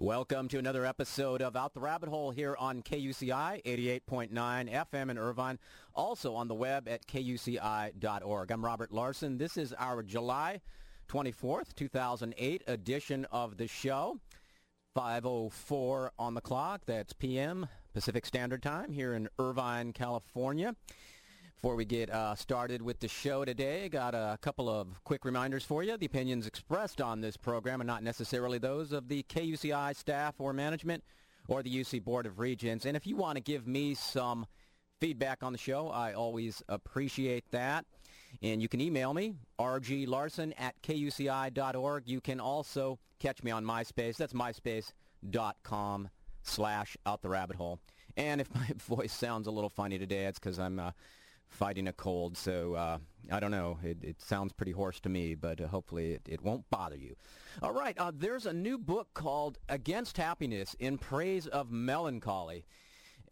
Welcome to another episode of Out the Rabbit Hole here on KUCI 88.9 FM in Irvine, also on the web at kuci.org. I'm Robert Larson. This is our July 24th, 2008 edition of the show. 5.04 on the clock. That's p.m. Pacific Standard Time here in Irvine, California. Before we get uh, started with the show today, got a couple of quick reminders for you. The opinions expressed on this program are not necessarily those of the KUCI staff or management or the UC Board of Regents. And if you want to give me some feedback on the show, I always appreciate that. And you can email me, rglarson at kuci.org. You can also catch me on MySpace. That's myspace.com slash out the rabbit hole. And if my voice sounds a little funny today, it's because I'm... Uh, fighting a cold. So uh, I don't know. It, it, sounds pretty hoarse to me, but uh, hopefully it, it, won't bother you. All right. Uh, there's a new book called Against Happiness in Praise of Melancholy.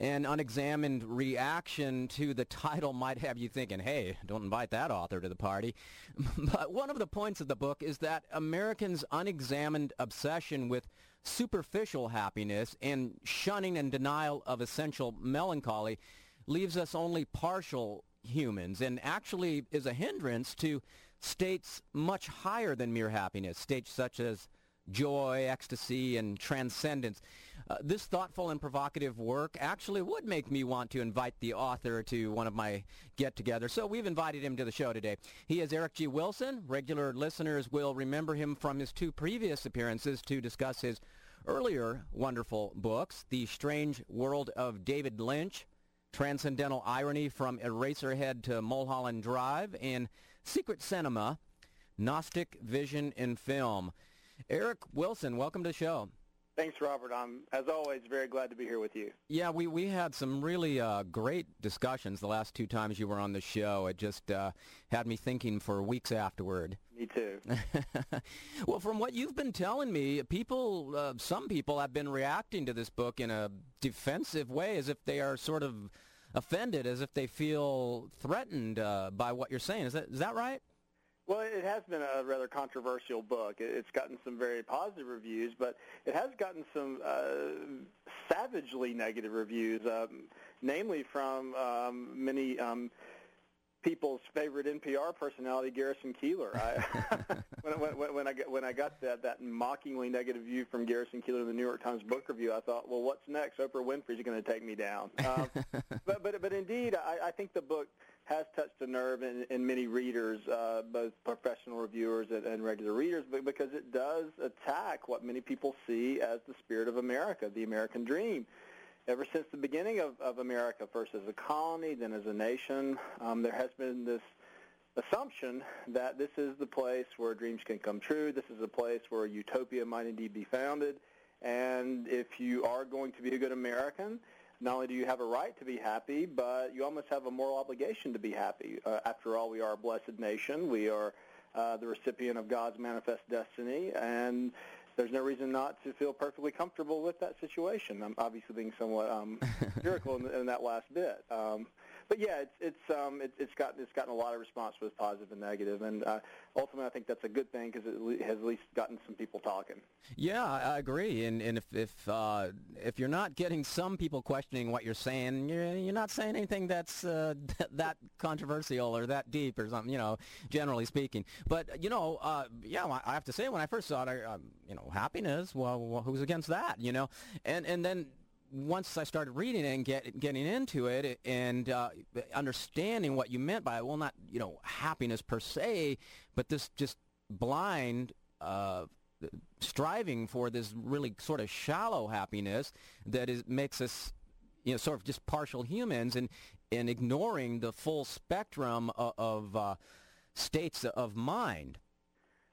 An unexamined reaction to the title might have you thinking, hey, don't invite that author to the party. but one of the points of the book is that Americans' unexamined obsession with superficial happiness and shunning and denial of essential melancholy leaves us only partial humans and actually is a hindrance to states much higher than mere happiness, states such as joy, ecstasy, and transcendence. Uh, this thoughtful and provocative work actually would make me want to invite the author to one of my get-togethers. So we've invited him to the show today. He is Eric G. Wilson. Regular listeners will remember him from his two previous appearances to discuss his earlier wonderful books, The Strange World of David Lynch, Transcendental Irony from Eraserhead to Mulholland Drive, and Secret Cinema, Gnostic Vision in Film. Eric Wilson, welcome to the show. Thanks, Robert. I'm, as always, very glad to be here with you. Yeah, we, we had some really uh, great discussions the last two times you were on the show. It just uh, had me thinking for weeks afterward. Me too. well, from what you've been telling me, people, uh, some people have been reacting to this book in a defensive way, as if they are sort of offended, as if they feel threatened uh, by what you're saying. Is that is that right? Well, it has been a rather controversial book. It's gotten some very positive reviews, but it has gotten some uh, savagely negative reviews, um, namely from um, many um, people's favorite NPR personality, Garrison Keillor. I, when, when, when, I got, when I got that, that mockingly negative view from Garrison Keillor in the New York Times Book Review, I thought, well, what's next? Oprah Winfrey's going to take me down. Um, but, but, but indeed, I, I think the book – has touched a nerve in, in many readers, uh, both professional reviewers and, and regular readers, but because it does attack what many people see as the spirit of America, the American dream. Ever since the beginning of, of America, first as a colony, then as a nation, um, there has been this assumption that this is the place where dreams can come true. This is a place where utopia might indeed be founded. And if you are going to be a good American, not only do you have a right to be happy, but you almost have a moral obligation to be happy. Uh, after all, we are a blessed nation. We are uh, the recipient of God's manifest destiny, and there's no reason not to feel perfectly comfortable with that situation. I'm obviously being somewhat um, empirical in, in, that last bit. Um, but yeah, it's it's um it, it's gotten it's gotten a lot of response both positive and negative, and uh, ultimately I think that's a good thing because it has at least gotten some people talking. Yeah, I agree. And and if if uh, if you're not getting some people questioning what you're saying, you're you're not saying anything that's uh, that controversial or that deep or something. You know, generally speaking. But you know, uh, yeah, I have to say when I first saw it, I, um, you know, happiness. Well, who's against that? You know, and and then once I started reading it and get, getting into it and uh, understanding what you meant by well, not you know happiness per se, but this just blind uh, striving for this really sort of shallow happiness that is makes us you know sort of just partial humans and and ignoring the full spectrum of, of uh, states of mind.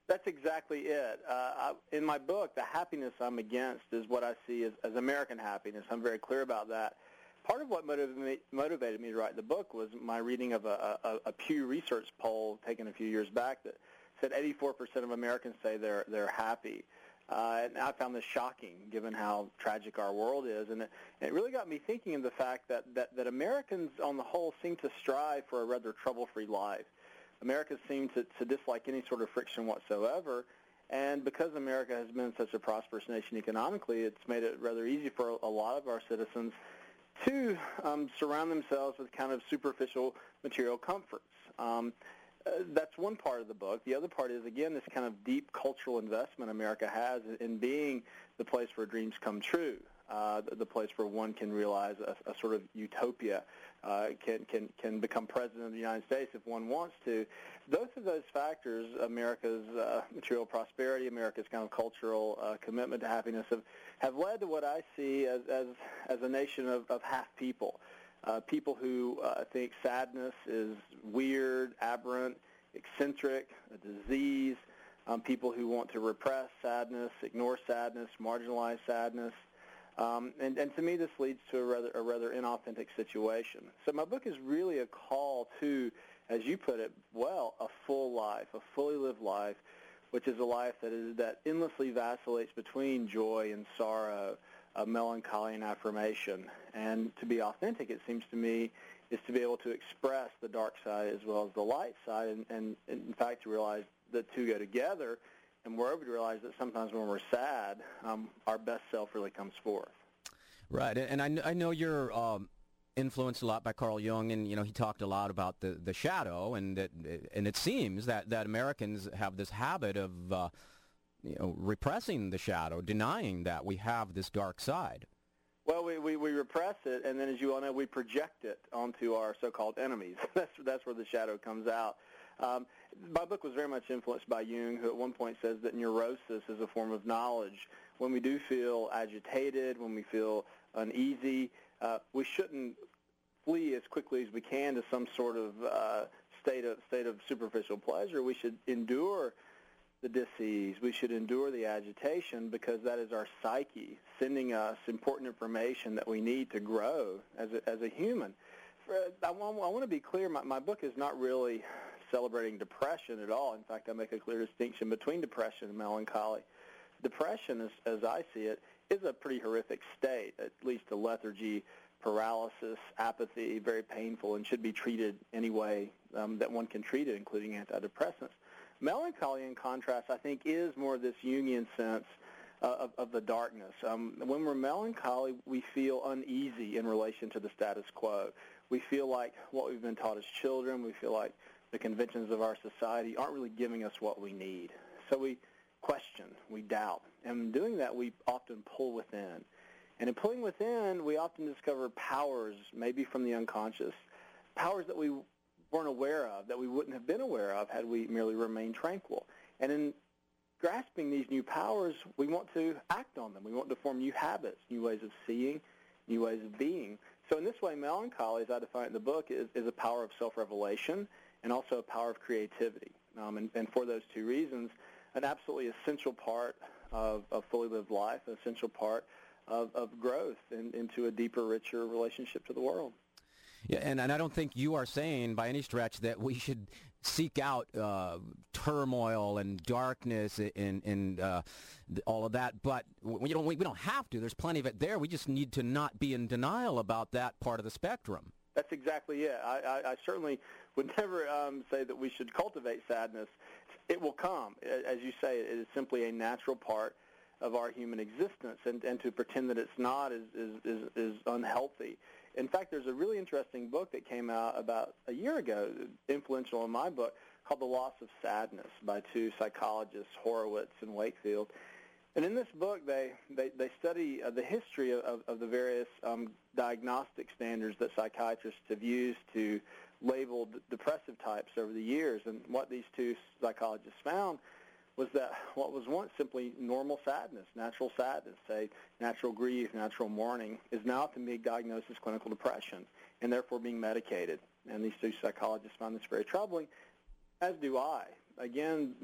That's exactly it. Uh, I, in my book, the happiness I'm against is what I see as, as American happiness. I'm very clear about that. Part of what motivated me, motivated me to write the book was my reading of a, a, a Pew Research poll taken a few years back that said 84% of Americans say they're they're happy. Uh, and I found this shocking, given how tragic our world is, and it, it really got me thinking of the fact that, that that Americans, on the whole, seem to strive for a rather trouble-free life. Americans seem to, to dislike any sort of friction whatsoever. And because America has been such a prosperous nation economically, it's made it rather easy for a lot of our citizens to um, surround themselves with kind of superficial material comforts. Um, uh, that's one part of the book. The other part is, again, this kind of deep cultural investment America has in being the place where dreams come true, uh, the, place where one can realize a, a sort of utopia, uh, can, can, can become president of the United States if one wants to. Both of those factors, America's uh, material prosperity, America's kind of cultural uh, commitment to happiness, have, have led to what I see as, as, as a nation of, of half people. Uh, people who uh, think sadness is weird, aberrant, eccentric, a disease, um, people who want to repress sadness, ignore sadness, marginalize sadness. Um, and, and to me, this leads to a rather, a rather inauthentic situation. So my book is really a call to, as you put it well, a full life, a fully lived life, which is a life that is that endlessly vacillates between joy and sorrow, uh, melancholy and affirmation. And to be authentic, it seems to me, is to be able to express the dark side as well as the light side, and, and in fact to realize the two go together and we're able to realize that sometimes when we're sad, um, our best self really comes forth. Right, and I, I know you're um, influenced a lot by Carl Jung, and you know he talked a lot about the, the shadow, and it, and it seems that, that Americans have this habit of uh, you know repressing the shadow, denying that we have this dark side. Well, we, we, we repress it, and then, as you all know, we project it onto our so-called enemies. that's that's where the shadow comes out. Um, my book was very much influenced by Jung, who at one point says that neurosis is a form of knowledge. When we do feel agitated, when we feel uneasy, uh, we shouldn't flee as quickly as we can to some sort of uh, state of state of superficial pleasure. We should endure the disease. We should endure the agitation because that is our psyche sending us important information that we need to grow as a, as a human. I want, I want to be clear. My, my book is not really celebrating depression at all. In fact, I make a clear distinction between depression and melancholy. Depression, as, as I see it, is a pretty horrific state, at least a lethargy, paralysis, apathy, very painful, and should be treated any way um, that one can treat it, including antidepressants. Melancholy, in contrast, I think is more of this Jungian sense uh, of, of the darkness. Um, when we're melancholy, we feel uneasy in relation to the status quo. We feel like what we've been taught as children. We feel like the conventions of our society aren't really giving us what we need. So we question, we doubt. And in doing that, we often pull within. And in pulling within, we often discover powers, maybe from the unconscious, powers that we weren't aware of, that we wouldn't have been aware of had we merely remained tranquil. And in grasping these new powers, we want to act on them. We want to form new habits, new ways of seeing, new ways of being. So in this way, melancholy, as I define it in the book, is, is a power of self-revelation and also a power of creativity. Um, and, and, for those two reasons, an absolutely essential part of, of fully lived life, an essential part of, of growth in, into a deeper, richer relationship to the world. Yeah, and, and I don't think you are saying by any stretch that we should seek out uh, turmoil and darkness and, and uh, all of that, but we don't, we don't have to. There's plenty of it there. We just need to not be in denial about that part of the spectrum. That's exactly it. I, I, I certainly would never um, say that we should cultivate sadness. It will come. As you say, it is simply a natural part of our human existence, and, and to pretend that it's not is, is, is, is unhealthy. In fact, there's a really interesting book that came out about a year ago, influential in my book, called The Loss of Sadness by two psychologists, Horowitz and Wakefield. And in this book, they, they, they study uh, the history of, of the various um, diagnostic standards that psychiatrists have used to label depressive types over the years. And what these two psychologists found was that what was once simply normal sadness, natural sadness, say natural grief, natural mourning, is now often being diagnosed as clinical depression and therefore being medicated. And these two psychologists found this very troubling, as do I. Again,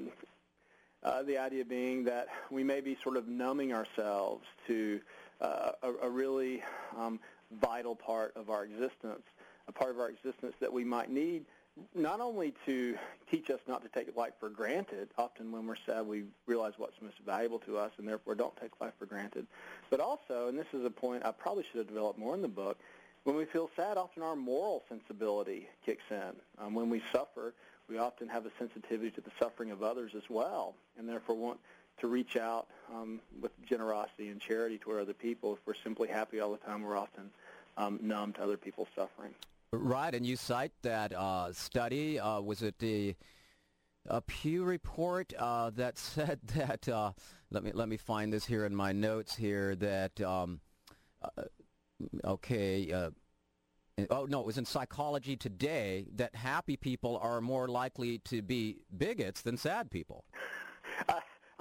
uh, the idea being that we may be sort of numbing ourselves to uh, a, a, really um, vital part of our existence, a part of our existence that we might need not only to teach us not to take life for granted. Often when we're sad, we realize what's most valuable to us and therefore don't take life for granted. But also, and this is a point I probably should have developed more in the book, when we feel sad, often our moral sensibility kicks in. Um, when we suffer, we often have a sensitivity to the suffering of others as well, and therefore want to reach out um, with generosity and charity toward other people. If we're simply happy all the time, we're often um, numb to other people's suffering. Right, and you cite that uh, study. Uh, was it the a Pew report uh, that said that? Uh, let me let me find this here in my notes here. That um, uh, okay. Oh no, it was in Psychology Today that happy people are more likely to be bigots than sad people.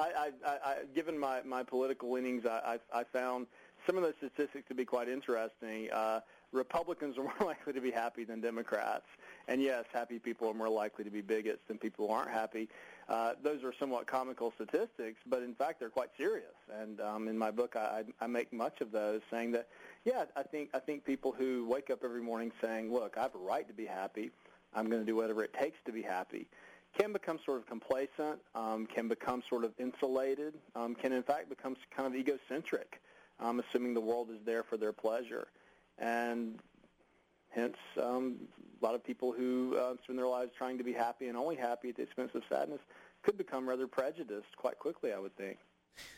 I, I, I, given my, my political leanings, I, I, I found some of those statistics to be quite interesting. Uh, Republicans are more likely to be happy than Democrats. And yes, happy people are more likely to be bigots than people who aren't happy. Uh, those are somewhat comical statistics, but in fact they're quite serious. And um, in my book, I, I make much of those, saying that, yeah, I think I think people who wake up every morning saying, look, I have a right to be happy. I'm going to do whatever it takes to be happy can become sort of complacent, um, can become sort of insulated, um, can in fact become kind of egocentric, um, assuming the world is there for their pleasure. And hence, um, a lot of people who uh, spend their lives trying to be happy and only happy at the expense of sadness could become rather prejudiced quite quickly, I would think.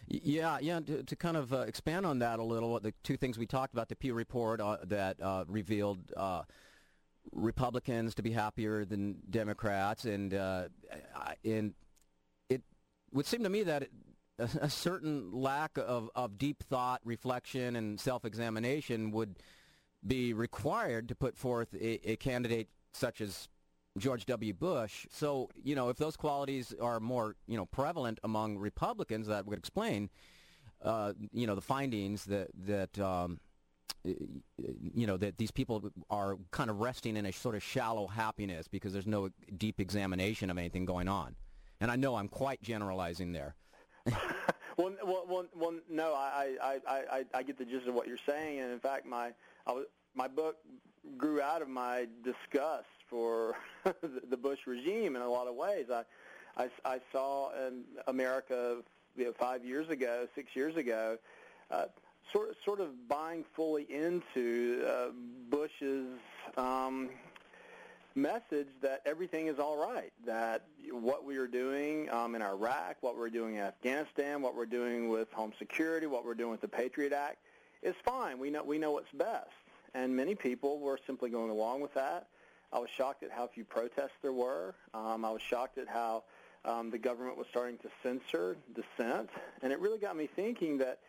Yeah, yeah. To, to kind of uh, expand on that a little, the two things we talked about, the Pew report uh, that uh, revealed uh, Republicans to be happier than Democrats, and uh, and it would seem to me that a, a certain lack of, of deep thought, reflection, and self-examination would be required to put forth a, a candidate such as George W. Bush. So, you know, if those qualities are more, you know, prevalent among Republicans, that would explain, uh, you know, the findings that that um, you know that these people are kind of resting in a sort of shallow happiness because there's no deep examination of anything going on. And I know I'm quite generalizing there. well, well, well, well, no, I, I, I, I get the gist of what you're saying, and in fact, my I was, my book grew out of my disgust for the Bush regime in a lot of ways. I, I, I saw in America you know, five years ago, six years ago, uh, sort sort of buying fully into uh, Bush's um, message that everything is all right, that what we are doing um, in Iraq, what we're doing in Afghanistan, what we're doing with home security, what we're doing with the Patriot Act is fine. We know we know what's best, and many people were simply going along with that. I was shocked at how few protests there were. Um, I was shocked at how um, the government was starting to censor dissent, and it really got me thinking that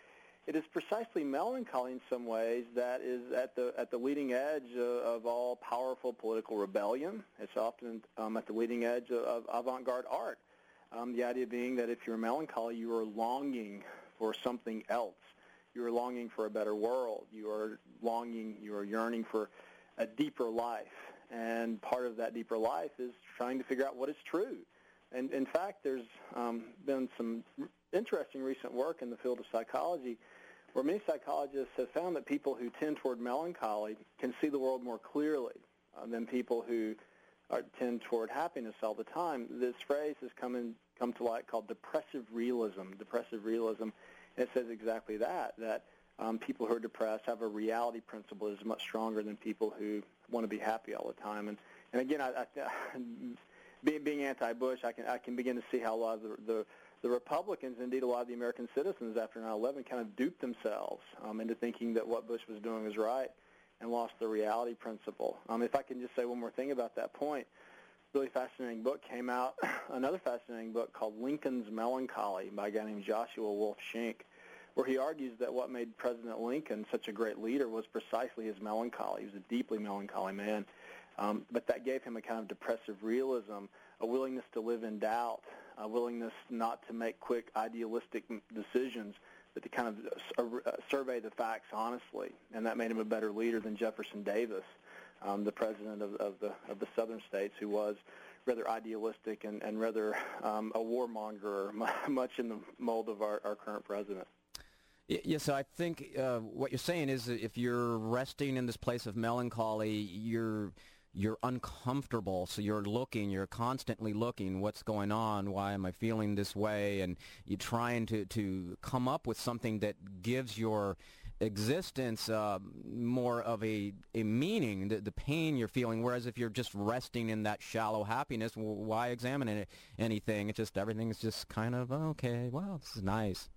it is precisely melancholy in some ways that is at the at the leading edge of, of all powerful political rebellion. It's often um, at the leading edge of, of avant-garde art. Um, the idea being that if you're melancholy, you are longing for something else. You are longing for a better world. You are longing, you are yearning for a deeper life. And part of that deeper life is trying to figure out what is true. And in fact, there's um, been some interesting recent work in the field of psychology where many psychologists have found that people who tend toward melancholy can see the world more clearly uh, than people who are, tend toward happiness all the time. This phrase has come in, come to light called depressive realism. Depressive realism, it says exactly that, that um, people who are depressed have a reality principle that is much stronger than people who want to be happy all the time. And, and again, I, I, being, being anti-Bush, I can, I can begin to see how a lot of the, the the Republicans, indeed a lot of the American citizens after 9/11, kind of duped themselves um, into thinking that what Bush was doing was right and lost the reality principle. Um, if I can just say one more thing about that point, really fascinating book came out, another fascinating book called Lincoln's Melancholy by a guy named Joshua Wolf Shenk, where he argues that what made President Lincoln such a great leader was precisely his melancholy. He was a deeply melancholy man. Um, but that gave him a kind of depressive realism, a willingness to live in doubt, a willingness not to make quick idealistic decisions, but to kind of uh, survey the facts honestly, and that made him a better leader than Jefferson Davis, um, the president of, of the of the southern states, who was rather idealistic and, and rather um, a warmonger, much in the mold of our, our current president. Yes, I think uh, what you're saying is that if you're resting in this place of melancholy, you're you're uncomfortable. So you're looking you're constantly looking what's going on? Why am i feeling this way? And you're trying to to come up with something that gives your existence uh, more of a, a meaning, the, the pain you're feeling, whereas if you're just resting in that shallow happiness, why examine it, anything? It's just everything's just kind of, oh, okay, well, this is nice.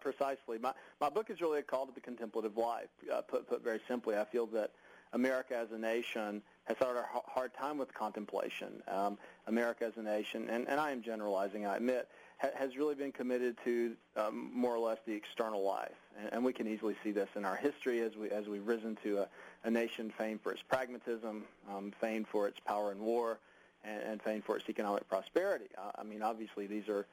Precisely. My, my book is really a call to the contemplative life. Uh, put, put very simply, I feel that America as a nation has had a hard time with contemplation. Um, America as a nation, and, and I am generalizing, I admit, ha- has really been committed to um, more or less the external life, and, and we can easily see this in our history as we as we've risen to a, a nation famed for its pragmatism, um, famed for its power in war, and, and famed for its economic prosperity. I mean, obviously, these are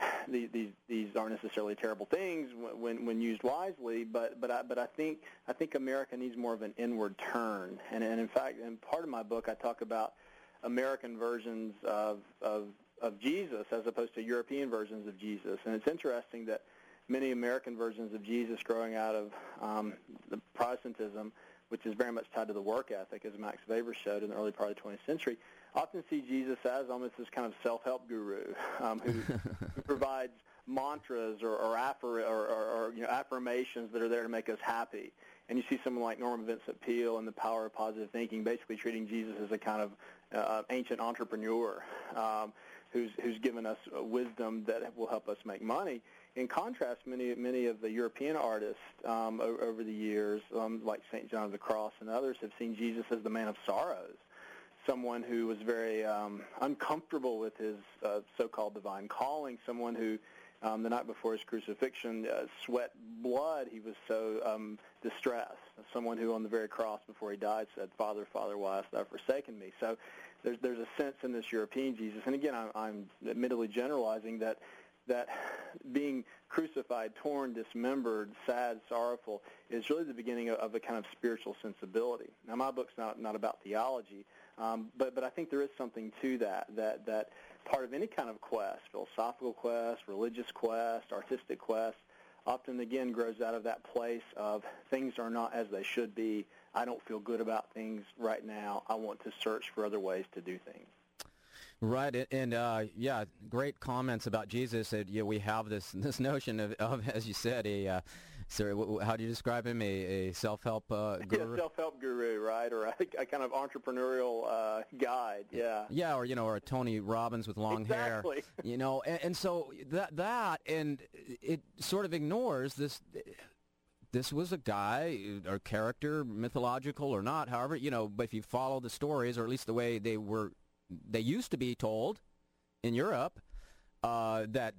these, these these aren't necessarily terrible things when when used wisely, but but I but I think I think America needs more of an inward turn, and and in fact, in part of my book, I talk about American versions of of of Jesus as opposed to European versions of Jesus, and it's interesting that many American versions of Jesus growing out of um, the Protestantism, which is very much tied to the work ethic, as Max Weber showed in the early part of the 20th century, often see Jesus as almost this kind of self-help guru um, who, who provides mantras or, or, affir- or, or, or you know, affirmations that are there to make us happy. And you see someone like Norman Vincent Peale and the power of positive thinking basically treating Jesus as a kind of uh, ancient entrepreneur um, who's, who's given us wisdom that will help us make money. In contrast, many many of the European artists um, over the years, um, like St. John of the Cross and others, have seen Jesus as the man of sorrows, someone who was very um, uncomfortable with his uh, so-called divine calling, someone who um, the night before his crucifixion uh, sweat blood. He was so um, distressed. Someone who on the very cross before he died said, Father, Father, why hast thou forsaken me? So there's, there's a sense in this European Jesus, and again, I'm, I'm admittedly generalizing that that being crucified, torn, dismembered, sad, sorrowful is really the beginning of, of a kind of spiritual sensibility. Now, my book's not not about theology, um, but but I think there is something to that that that part of any kind of quest, philosophical quest, religious quest, artistic quest, often again grows out of that place of things are not as they should be. I don't feel good about things right now. I want to search for other ways to do things. Right, and uh, yeah, great comments about Jesus. That yeah, we have this this notion of, of as you said, a uh, sorry, how do you describe him? A, a self-help uh, guru? Yeah, self-help guru, right? Or a, a kind of entrepreneurial uh, guide, yeah. Yeah, or, you know, or a Tony Robbins with long exactly. hair. You know, and, and so that, that, and it sort of ignores this this was a guy or character, mythological or not, however, you know, but if you follow the stories, or at least the way they were, they used to be told in Europe, uh, that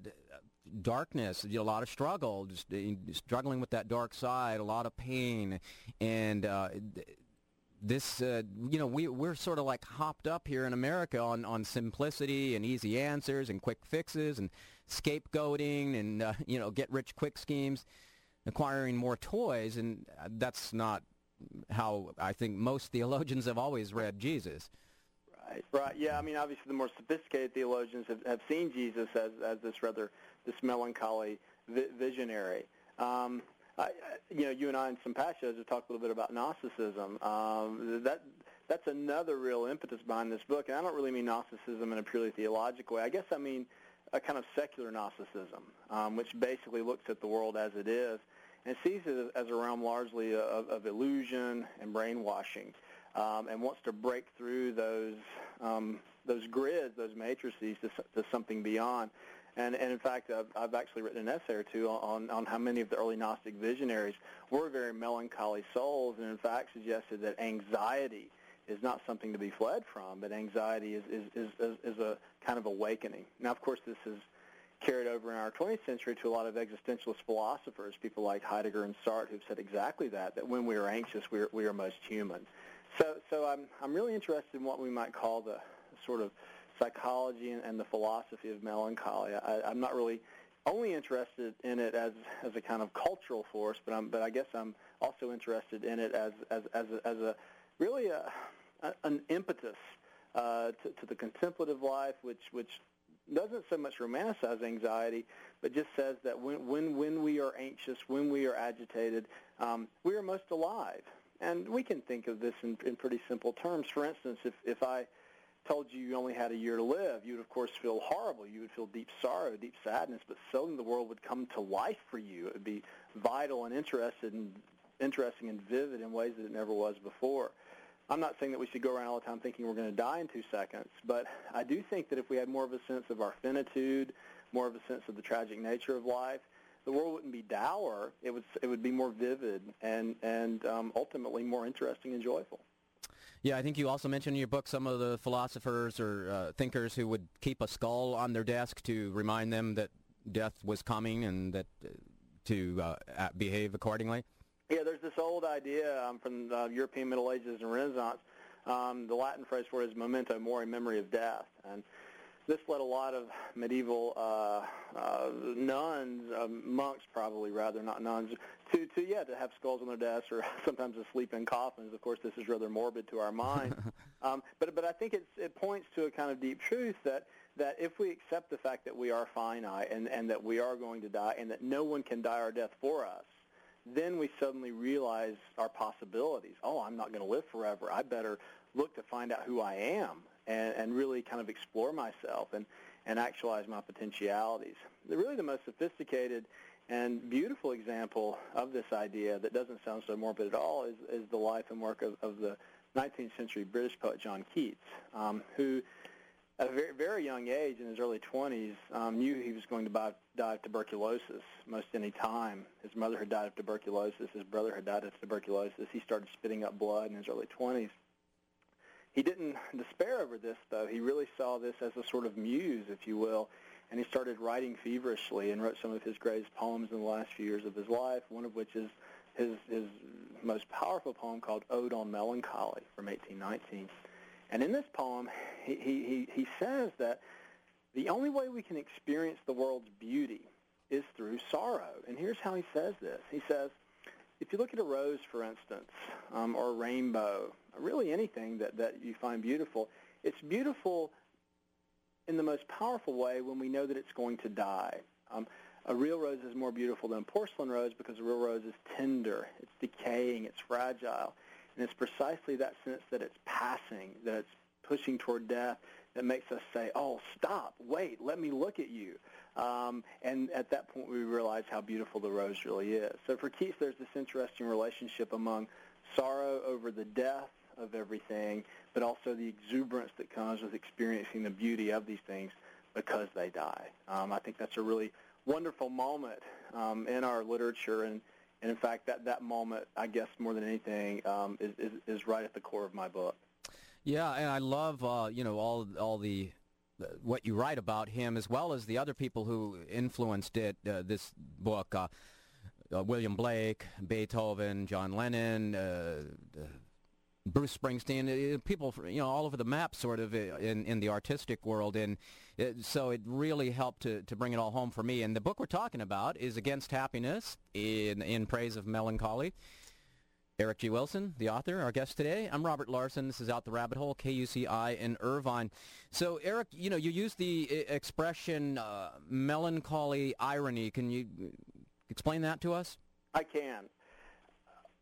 darkness, you know, a lot of struggle, just uh, struggling with that dark side, a lot of pain, and uh, this, uh, you know, we we're sort of like hopped up here in America on on simplicity and easy answers and quick fixes and scapegoating and uh, you know get rich quick schemes, acquiring more toys, and uh, that's not how I think most theologians have always read Jesus. Right, right. Yeah, I mean, obviously, the more sophisticated theologians have, have seen Jesus as as this rather this melancholy vi- visionary. Um, I, you know, you and I in some past shows have talked a little bit about Gnosticism. Um, that that's another real impetus behind this book, and I don't really mean Gnosticism in a purely theological way. I guess I mean a kind of secular Gnosticism, um, which basically looks at the world as it is and sees it as a realm largely of, of illusion and brainwashing, um, and wants to break through those um, those grids, those matrices, to, to something beyond. And, and in fact, I've, I've actually written an essay or two on, on how many of the early Gnostic visionaries were very melancholy souls, and in fact suggested that anxiety is not something to be fled from, but anxiety is, is, is, is a kind of awakening. Now, of course, this is carried over in our 20th century to a lot of existentialist philosophers, people like Heidegger and Sartre, who've said exactly that, that when we are anxious, we are, we are most human. So, so I'm, I'm really interested in what we might call the sort of psychology and, and the philosophy of melancholy. I, I'm not really only interested in it as as a kind of cultural force, but I'm but I guess I'm also interested in it as as as a, as a really a, an impetus uh, to, to the contemplative life, which which doesn't so much romanticize anxiety, but just says that when when when we are anxious, when we are agitated, um, we are most alive. And we can think of this in, in pretty simple terms. For instance, if if I told you you only had a year to live, you would of course feel horrible. You would feel deep sorrow, deep sadness, but suddenly the world would come to life for you. It would be vital and interested in, interesting and vivid in ways that it never was before. I'm not saying that we should go around all the time thinking we're going to die in two seconds, but I do think that if we had more of a sense of our finitude, more of a sense of the tragic nature of life, the world wouldn't be dour. It would it would be more vivid and and um, ultimately more interesting and joyful. Yeah, I think you also mentioned in your book some of the philosophers or uh, thinkers who would keep a skull on their desk to remind them that death was coming and that uh, to uh, behave accordingly. Yeah, there's this old idea um, from the European Middle Ages and Renaissance. Um, the Latin phrase for it is memento mori, memory of death, and this led a lot of medieval uh, uh, nuns, uh, monks probably rather, not nuns, to, to yeah to have skulls on their desks or sometimes to sleep in coffins. Of course, this is rather morbid to our mind, um, but but I think it's, it points to a kind of deep truth that that if we accept the fact that we are finite and, and that we are going to die and that no one can die our death for us, then we suddenly realize our possibilities. Oh, I'm not going to live forever. I better look to find out who I am and, and really kind of explore myself and, and actualize my potentialities. Really the most sophisticated and beautiful example of this idea that doesn't sound so morbid at all is, is the life and work of, of the 19th century British poet John Keats, um, who a very, very young age, in his early 20s, um, knew he was going to die, die of tuberculosis most any time. His mother had died of tuberculosis. His brother had died of tuberculosis. He started spitting up blood in his early 20s. He didn't despair over this, though. He really saw this as a sort of muse, if you will, and he started writing feverishly and wrote some of his greatest poems in the last few years of his life, one of which is his, his most powerful poem called Ode on Melancholy from 1819. And in this poem, he, he, he says that the only way we can experience the world's beauty is through sorrow. And here's how he says this. He says, if you look at a rose, for instance, um, or a rainbow, really anything that, that you find beautiful, it's beautiful in the most powerful way when we know that it's going to die. Um, a real rose is more beautiful than a porcelain rose because a real rose is tender, it's decaying, it's fragile. And it's precisely that sense that it's passing, that it's pushing toward death, that makes us say, oh, stop, wait, let me look at you. Um, and at that point, we realize how beautiful the rose really is. So for Keats, there's this interesting relationship among sorrow over the death of everything, but also the exuberance that comes with experiencing the beauty of these things because they die. Um, I think that's a really wonderful moment um, in our literature, and, and in fact, that, that moment, I guess, more than anything, um, is, is, is right at the core of my book. Yeah, and I love uh, you know all all the what you write about him, as well as the other people who influenced it. Uh, this book, uh, uh, William Blake, Beethoven, John Lennon, uh, Bruce Springsteen, uh, people you know all over the map, sort of uh, in in the artistic world, and it, so it really helped to to bring it all home for me. And the book we're talking about is Against Happiness in in praise of melancholy. Eric G. Wilson, the author, our guest today. I'm Robert Larson. This is Out the Rabbit Hole, KUCI in Irvine. So, Eric, you know, you use the uh, expression uh, melancholy irony. Can you explain that to us? I can.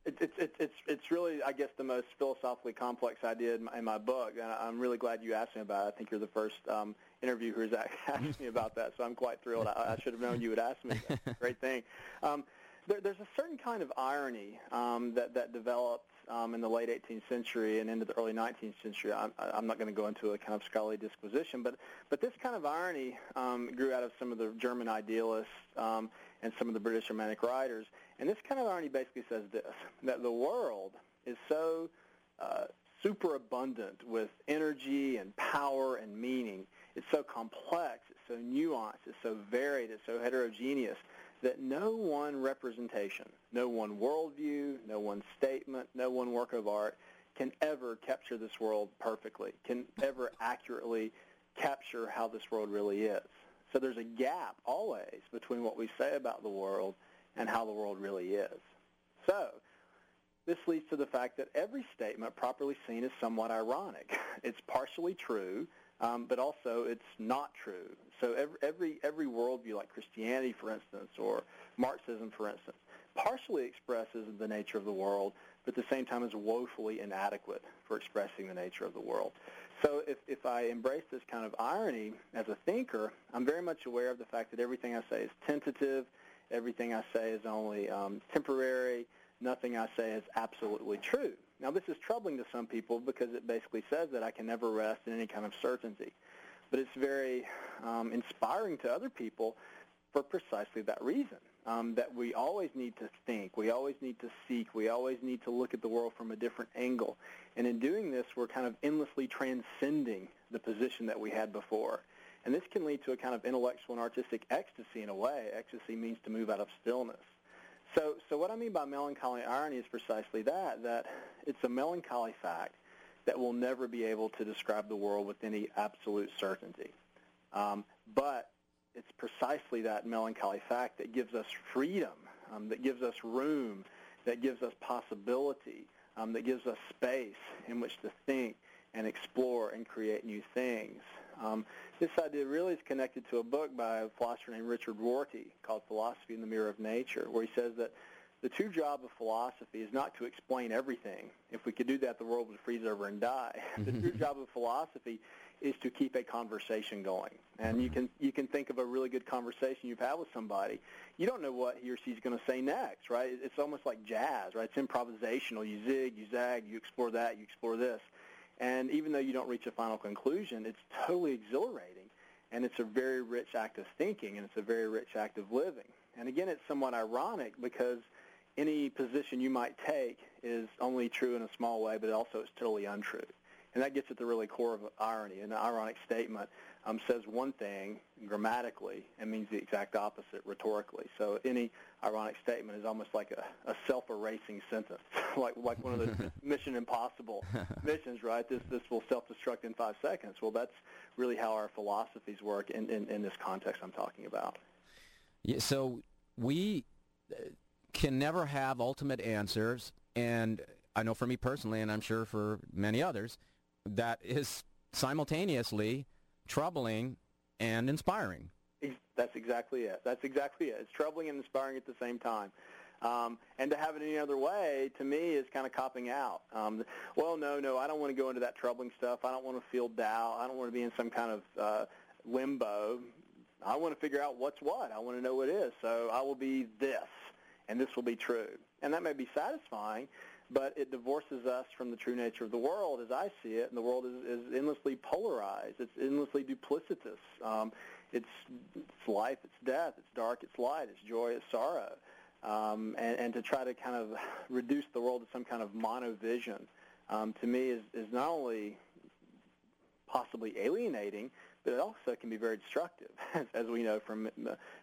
It's it's it's it's really I guess the most philosophically complex idea in my, in my book, and I'm really glad you asked me about it. I think you're the first um, interviewer who's asked me about that, so I'm quite thrilled. I, I should have known you would ask me. That. Great thing. Um, there, there's a certain kind of irony um, that that developed um, in the late 18th century and into the early 19th century. I'm, I'm not going to go into a kind of scholarly disquisition, but but this kind of irony um, grew out of some of the German idealists um, and some of the British Romantic writers. And this kind of irony basically says this: that the world is so uh, superabundant with energy and power and meaning. It's so complex, it's so nuanced, it's so varied, it's so heterogeneous that no one representation, no one worldview, no one statement, no one work of art can ever capture this world perfectly, can ever accurately capture how this world really is. So there's a gap always between what we say about the world and how the world really is. So this leads to the fact that every statement properly seen is somewhat ironic. It's partially true, um, but also it's not true. So every, every, every worldview, like Christianity, for instance, or Marxism, for instance, partially expresses the nature of the world, but at the same time is woefully inadequate for expressing the nature of the world. So if, if I embrace this kind of irony as a thinker, I'm very much aware of the fact that everything I say is tentative, Everything I say is only um, temporary. Nothing I say is absolutely true. Now, this is troubling to some people because it basically says that I can never rest in any kind of certainty. But it's very um, inspiring to other people for precisely that reason, um, that we always need to think, we always need to seek, we always need to look at the world from a different angle. And in doing this, we're kind of endlessly transcending the position that we had before. And this can lead to a kind of intellectual and artistic ecstasy in a way. Ecstasy means to move out of stillness. So, so what I mean by melancholy irony is precisely that, that it's a melancholy fact that we'll never be able to describe the world with any absolute certainty. Um, but it's precisely that melancholy fact that gives us freedom, um, that gives us room, that gives us possibility, um, that gives us space in which to think and explore and create new things. Um, this idea really is connected to a book by a philosopher named Richard Rorty called Philosophy in the Mirror of Nature, where he says that the true job of philosophy is not to explain everything. If we could do that, the world would freeze over and die. the true job of philosophy is to keep a conversation going. And you can you can think of a really good conversation you've had with somebody. You don't know what he or she's going to say next, right? It's almost like jazz, right? It's improvisational. You zig, you zag, you explore that, you explore this. And even though you don't reach a final conclusion, it's totally exhilarating. And it's a very rich act of thinking, and it's a very rich act of living. And again, it's somewhat ironic because any position you might take is only true in a small way, but also it's totally untrue. And that gets at the really core of irony. An ironic statement um, says one thing grammatically and means the exact opposite rhetorically. So any ironic statement is almost like a, a self-erasing sentence, like like one of those Mission Impossible missions, right? This this will self-destruct in five seconds. Well, that's really how our philosophies work in, in, in this context I'm talking about. Yeah, so we uh, can never have ultimate answers, and I know for me personally, and I'm sure for many others, that is simultaneously troubling and inspiring. That's exactly it. That's exactly it. It's troubling and inspiring at the same time. Um, and to have it any other way, to me, is kind of copping out. Um, well, no, no, I don't want to go into that troubling stuff. I don't want to feel doubt. I don't want to be in some kind of uh, limbo. I want to figure out what's what. I want to know what is. So I will be this, and this will be true. And that may be satisfying, but it divorces us from the true nature of the world as I see it, and the world is, is endlessly polarized. It's endlessly duplicitous. Um, it's, it's life, it's death, it's dark, it's light, it's joy, it's sorrow. Um, and, and to try to kind of reduce the world to some kind of monovision, um, to me, is, is not only possibly alienating, but it also can be very destructive, as we know from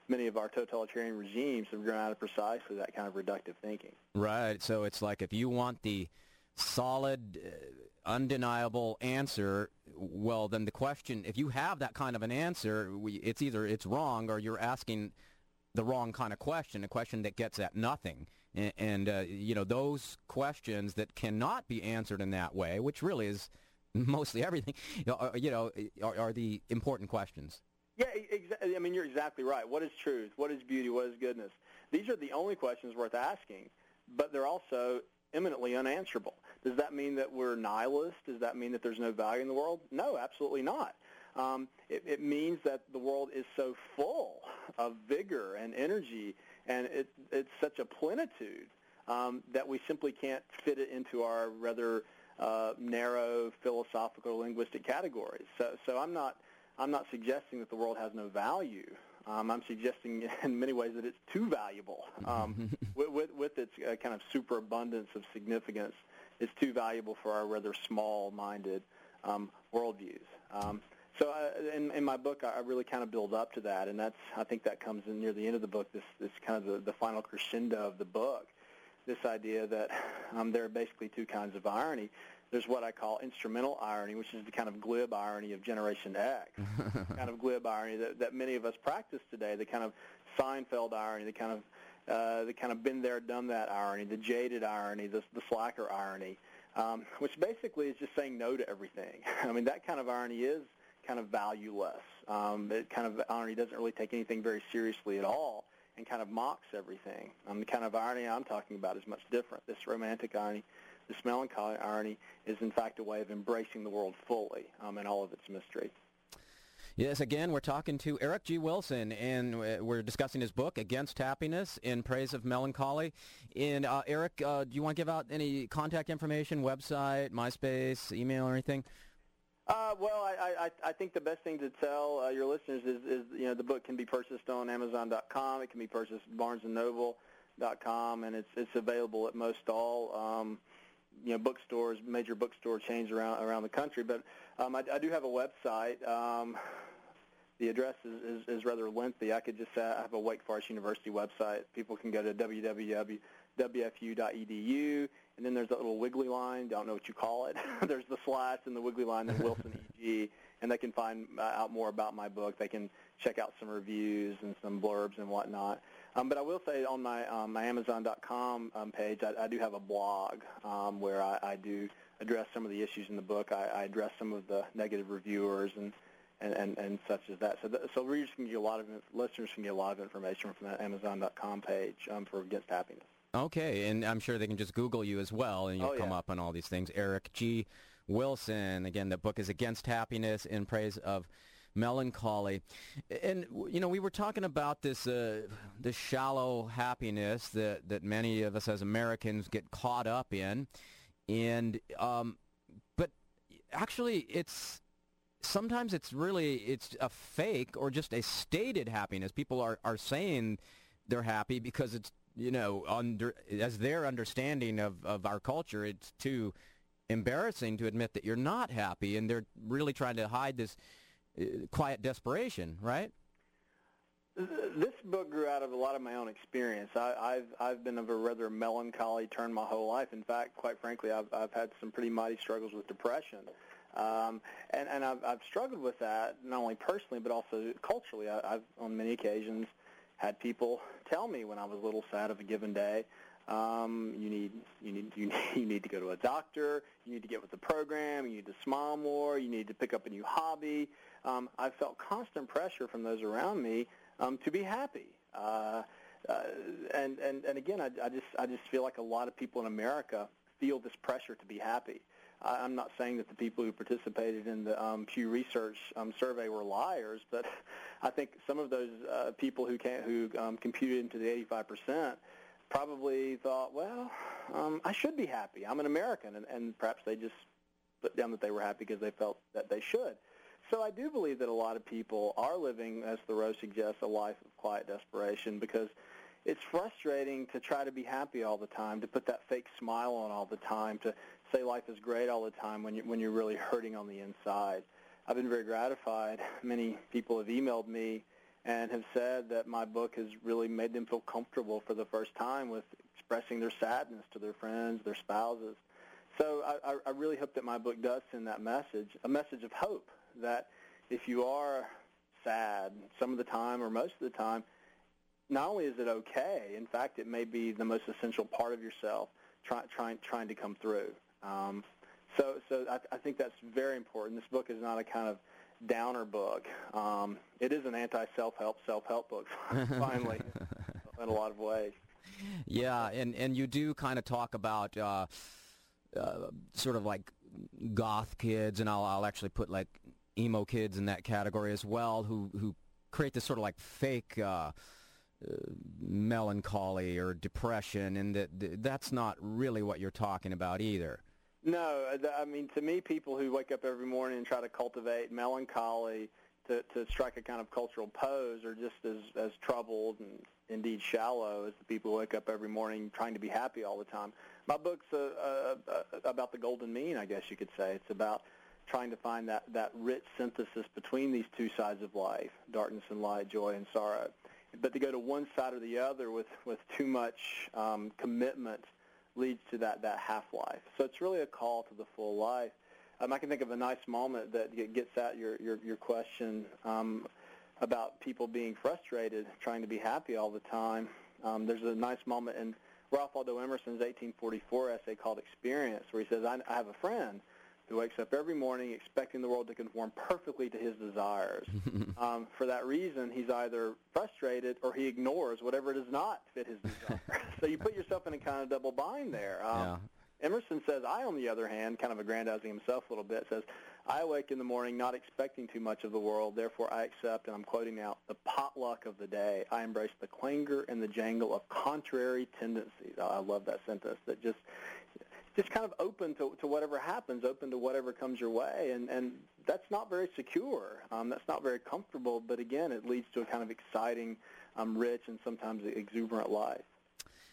many of our totalitarian regimes have grown out of precisely that kind of reductive thinking. Right. So it's like if you want the solid, uh, undeniable answer, well, then the question, if you have that kind of an answer, we, it's either it's wrong or you're asking the wrong kind of question, a question that gets at nothing. And, and uh, you know, those questions that cannot be answered in that way, which really is mostly everything, you know, are, are the important questions. Yeah, exa- I mean, you're exactly right. What is truth? What is beauty? What is goodness? These are the only questions worth asking, but they're also eminently unanswerable. Does that mean that we're nihilists? Does that mean that there's no value in the world? No, absolutely not. Um, it, it means that the world is so full of vigor and energy, and it, it's such a plenitude um, that we simply can't fit it into our rather uh, narrow philosophical linguistic categories. So, so I'm not I'm not suggesting that the world has no value. Um, I'm suggesting in many ways that it's too valuable. Um, with, with, with, its uh, kind of superabundance of significance, it's too valuable for our rather small-minded um, worldviews. Um, so uh, in, in, my book, I really kind of build up to that, and that's I think that comes in near the end of the book. This this kind of the, the final crescendo of the book. This idea that um, there are basically two kinds of irony. There's what I call instrumental irony, which is the kind of glib irony of Generation X, kind of glib irony that, that many of us practice today, the kind of Seinfeld irony, the kind of uh, the kind of been there, done that irony, the jaded irony, the, the slacker irony, um, which basically is just saying no to everything. I mean, that kind of irony is kind of valueless. Um, it kind of irony doesn't really take anything very seriously at all and kind of mocks everything. The kind of irony I'm talking about is much different. This romantic irony this melancholy irony is, in fact, a way of embracing the world fully um, and all of its mystery. Yes, again, we're talking to Eric G. Wilson, and we're discussing his book, Against Happiness, In Praise of Melancholy. And uh, Eric, uh, do you want to give out any contact information, website, MySpace, email, or anything? Uh, well, I, I, I think the best thing to tell uh, your listeners is, is, you know, the book can be purchased on Amazon.com. It can be purchased at BarnesandNoble.com, and it's it's available at most all. Um, you know bookstores, major bookstore chains around around the country. But um, I, I do have a website. Um, the address is, is, is rather lengthy. I could just say I have a Wake Forest University website. People can go to www.wfu.edu, and then there's that little wiggly line. Don't know what you call it. there's the slash and the wiggly line, and Wilson EG, and they can find uh, out more about my book. They can check out some reviews and some blurbs and whatnot. Um, but I will say on my um, my Amazon.com um, page, I, I do have a blog um, where I, I do address some of the issues in the book. I, I address some of the negative reviewers and and, and, and such as that. So, th- so readers can get a lot of listeners can get a lot of information from that Amazon.com page um, for Against Happiness. Okay, and I'm sure they can just Google you as well, and you'll oh, come yeah. up on all these things. Eric G. Wilson. Again, the book is Against Happiness in Praise of Melancholy. And, you know, we were talking about this, uh, this shallow happiness that, that many of us as Americans get caught up in. And, um, but actually it's, sometimes it's really, it's a fake or just a stated happiness. People are, are saying they're happy because it's you know, under as their understanding of, of our culture, it's too embarrassing to admit that you're not happy, and they're really trying to hide this uh, quiet desperation, right? This book grew out of a lot of my own experience. I, I've I've been of a rather melancholy turn my whole life. In fact, quite frankly, I've I've had some pretty mighty struggles with depression, um, and and I've I've struggled with that not only personally but also culturally. I, I've on many occasions had people tell me when I was a little sad of a given day, um, you need you need you need you need to go to a doctor. You need to get with the program. You need to smile more. You need to pick up a new hobby. Um, I felt constant pressure from those around me um, to be happy. Uh, uh, and and and again, I, I just I just feel like a lot of people in America feel this pressure to be happy. I, I'm not saying that the people who participated in the um, Pew Research um, survey were liars, but I think some of those uh, people who can who um, computed into the 85 percent probably thought, well, um, I should be happy. I'm an American, and, and perhaps they just put down that they were happy because they felt that they should. So I do believe that a lot of people are living, as Thoreau suggests, a life of quiet desperation because it's frustrating to try to be happy all the time, to put that fake smile on all the time, to say life is great all the time when you when you're really hurting on the inside. I've been very gratified. Many people have emailed me and have said that my book has really made them feel comfortable for the first time with expressing their sadness to their friends, their spouses. So I, I really hope that my book does send that message, a message of hope that if you are sad some of the time or most of the time, not only is it okay, in fact, it may be the most essential part of yourself try, trying, trying to come through. Um, so so I, I think that's very important. This book is not a kind of downer book. Um, it is an anti-self-help, self-help book, finally, in a lot of ways. Yeah, and, and you do kind of talk about uh, uh, sort of like goth kids, and I'll, I'll actually put like emo kids in that category as well, who, who create this sort of like fake... Uh, uh, melancholy or depression, and that that's not really what you're talking about either. No, uh, I mean to me, people who wake up every morning and try to cultivate melancholy to, to strike a kind of cultural pose are just as, as troubled and indeed shallow as the people who wake up every morning trying to be happy all the time. My book's uh, uh, uh, about the golden mean, I guess you could say. It's about trying to find that, that rich synthesis between these two sides of life, darkness and light, joy and sorrow. But to go to one side or the other with, with too much um, commitment – leads to that, that half-life. So it's really a call to the full life. Um, I can think of a nice moment that gets at your, your, your question um, about people being frustrated, trying to be happy all the time. Um, there's a nice moment in Ralph Waldo Emerson's 1844 essay called Experience where he says, I, I have a friend who wakes up every morning expecting the world to conform perfectly to his desires. um, for that reason, he's either frustrated or he ignores whatever does not fit his desire. so you put yourself in a kind of double bind there. Um, yeah. Emerson says, I, on the other hand, kind of aggrandizing himself a little bit, says, I awake in the morning not expecting too much of the world. Therefore, I accept, and I'm quoting now, the potluck of the day. I embrace the clangor and the jangle of contrary tendencies. I love that sentence. That just just kind of open to, to whatever happens, open to whatever comes your way, and and that's not very secure. Um, that's not very comfortable. But again, it leads to a kind of exciting, um, rich, and sometimes exuberant life.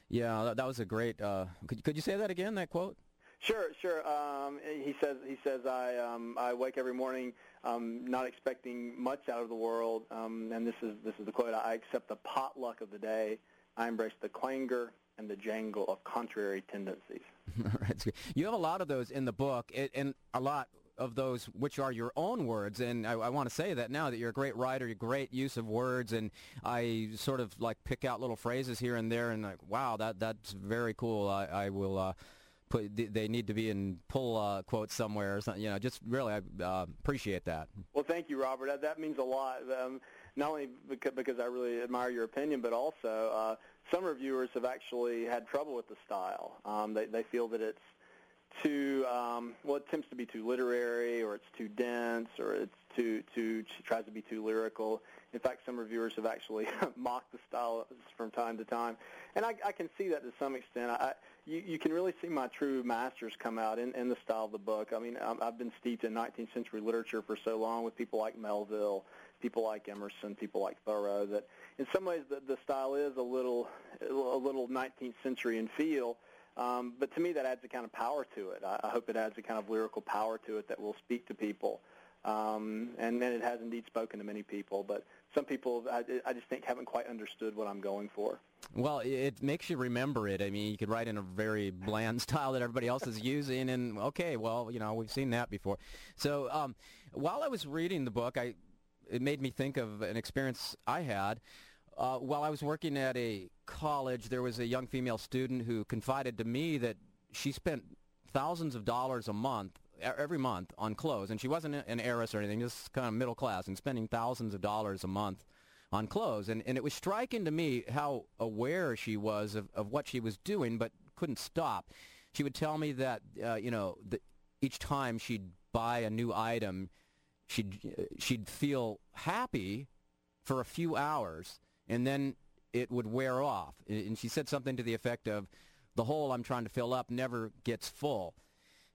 Yeah, that was a great. Uh, could could you say that again? That quote. Sure, sure. Um, he says he says I um, I wake every morning um, not expecting much out of the world, um, and this is this is the quote. I accept the potluck of the day. I embrace the clangor and the jangle of contrary tendencies. you have a lot of those in the book, and a lot of those which are your own words. And I, I want to say that now that you're a great writer, you're great use of words, and I sort of like pick out little phrases here and there, and like, wow, that that's very cool. I, I will. Uh, put they need to be in pull uh, quotes somewhere or something. You know, just really I uh, appreciate that. Well, thank you, Robert. That, that means a lot. Um, not only because, because I really admire your opinion, but also uh, some reviewers have actually had trouble with the style. Um, they, they feel that it's too um, well, it tends to be too literary, or it's too dense, or it's too too tries to be too lyrical. In fact, some reviewers have actually mocked the style from time to time, and I, I can see that to some extent. I, you, you can really see my true masters come out in, in the style of the book. I mean, I've been steeped in 19th century literature for so long with people like Melville, people like Emerson, people like Thoreau. That in some ways the, the style is a little a little 19th century in feel um, but to me, that adds a kind of power to it. I, I hope it adds a kind of lyrical power to it that will speak to people. Um, and then it has indeed spoken to many people, but some people I, I just think haven't quite understood what I'm going for. Well, it makes you remember it. I mean, you could write in a very bland style that everybody else is using, and okay, well, you know, we've seen that before. So um, while I was reading the book, I it made me think of an experience I had. Uh, while I was working at a college, there was a young female student who confided to me that she spent thousands of dollars a month, every month, on clothes. And she wasn't an heiress or anything, just kind of middle class, and spending thousands of dollars a month on clothes. And, and it was striking to me how aware she was of, of what she was doing, but couldn't stop. She would tell me that, uh, you know, each time she'd buy a new item, she'd, uh, she'd feel happy for a few hours and then it would wear off. And she said something to the effect of, the hole I'm trying to fill up never gets full.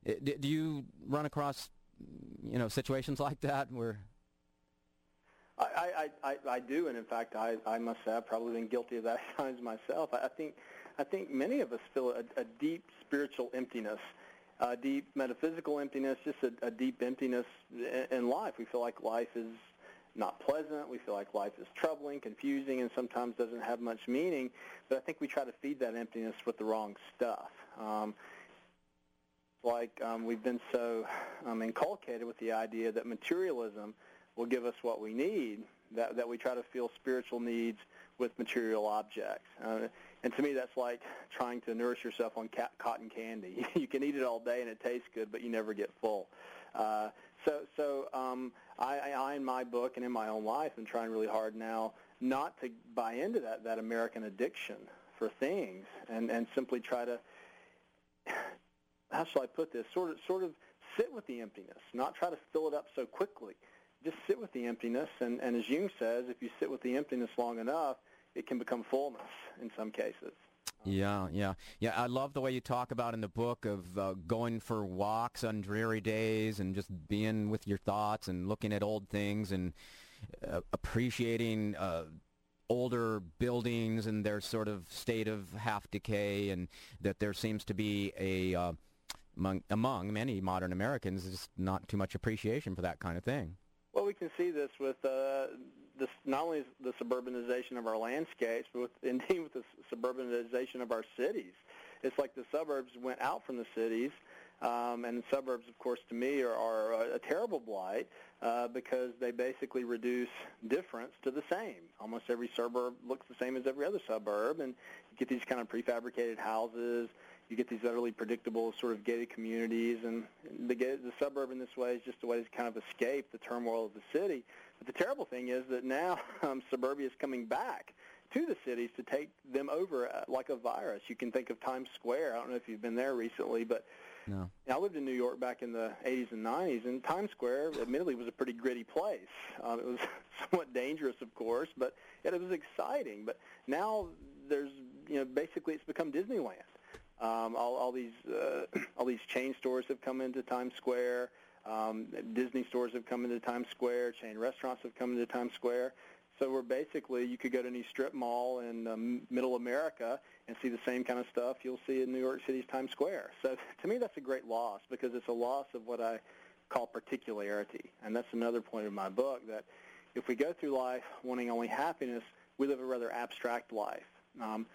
Do you run across, you know, situations like that where? I, I, I, I do, and in fact, I, I must say I've probably been guilty of that at times myself. I think, I think many of us feel a, a deep spiritual emptiness, a deep metaphysical emptiness, just a, a deep emptiness in life. We feel like life is not pleasant. We feel like life is troubling, confusing, and sometimes doesn't have much meaning. But I think we try to feed that emptiness with the wrong stuff. Um, like um, we've been so um, inculcated with the idea that materialism will give us what we need, that, that we try to feel spiritual needs with material objects. Uh, and to me, that's like trying to nourish yourself on ca- cotton candy. you can eat it all day and it tastes good, but you never get full. Uh, so, so um, I, I, in my book and in my own life, am trying really hard now not to buy into that that American addiction for things, and and simply try to how shall I put this? Sort of, sort of sit with the emptiness, not try to fill it up so quickly. Just sit with the emptiness, and, and as Jung says, if you sit with the emptiness long enough, it can become fullness in some cases. Yeah, yeah, yeah. I love the way you talk about in the book of uh, going for walks on dreary days and just being with your thoughts and looking at old things and uh, appreciating uh, older buildings and their sort of state of half decay, and that there seems to be a uh, among, among many modern Americans just not too much appreciation for that kind of thing. Well, we can see this with uh, this not only the suburbanization of our landscapes, but with, indeed with the suburbanization of our cities. It's like the suburbs went out from the cities, um, and the suburbs, of course, to me are, are a, terrible blight uh, because they basically reduce difference to the same. Almost every suburb looks the same as every other suburb, and you get these kind of prefabricated houses. You get these utterly predictable sort of gated communities, and the, the suburb in this way is just a way to kind of escape the turmoil of the city. But the terrible thing is that now um, suburbia is coming back to the cities to take them over uh, like a virus. You can think of Times Square. I don't know if you've been there recently, but no. I lived in New York back in the 80s and 90s, and Times Square, admittedly, was a pretty gritty place. Um, it was somewhat dangerous, of course, but yet it was exciting. But now there's, you know, basically it's become Disneyland. Um, all, all these uh, all these chain stores have come into Times Square. Um, Disney stores have come into Times Square. Chain restaurants have come into Times Square. So we're basically, you could go to any strip mall in um, Middle America and see the same kind of stuff you'll see in New York City's Times Square. So to me, that's a great loss because it's a loss of what I call particularity, and that's another point of my book that if we go through life wanting only happiness, we live a rather abstract life. Um,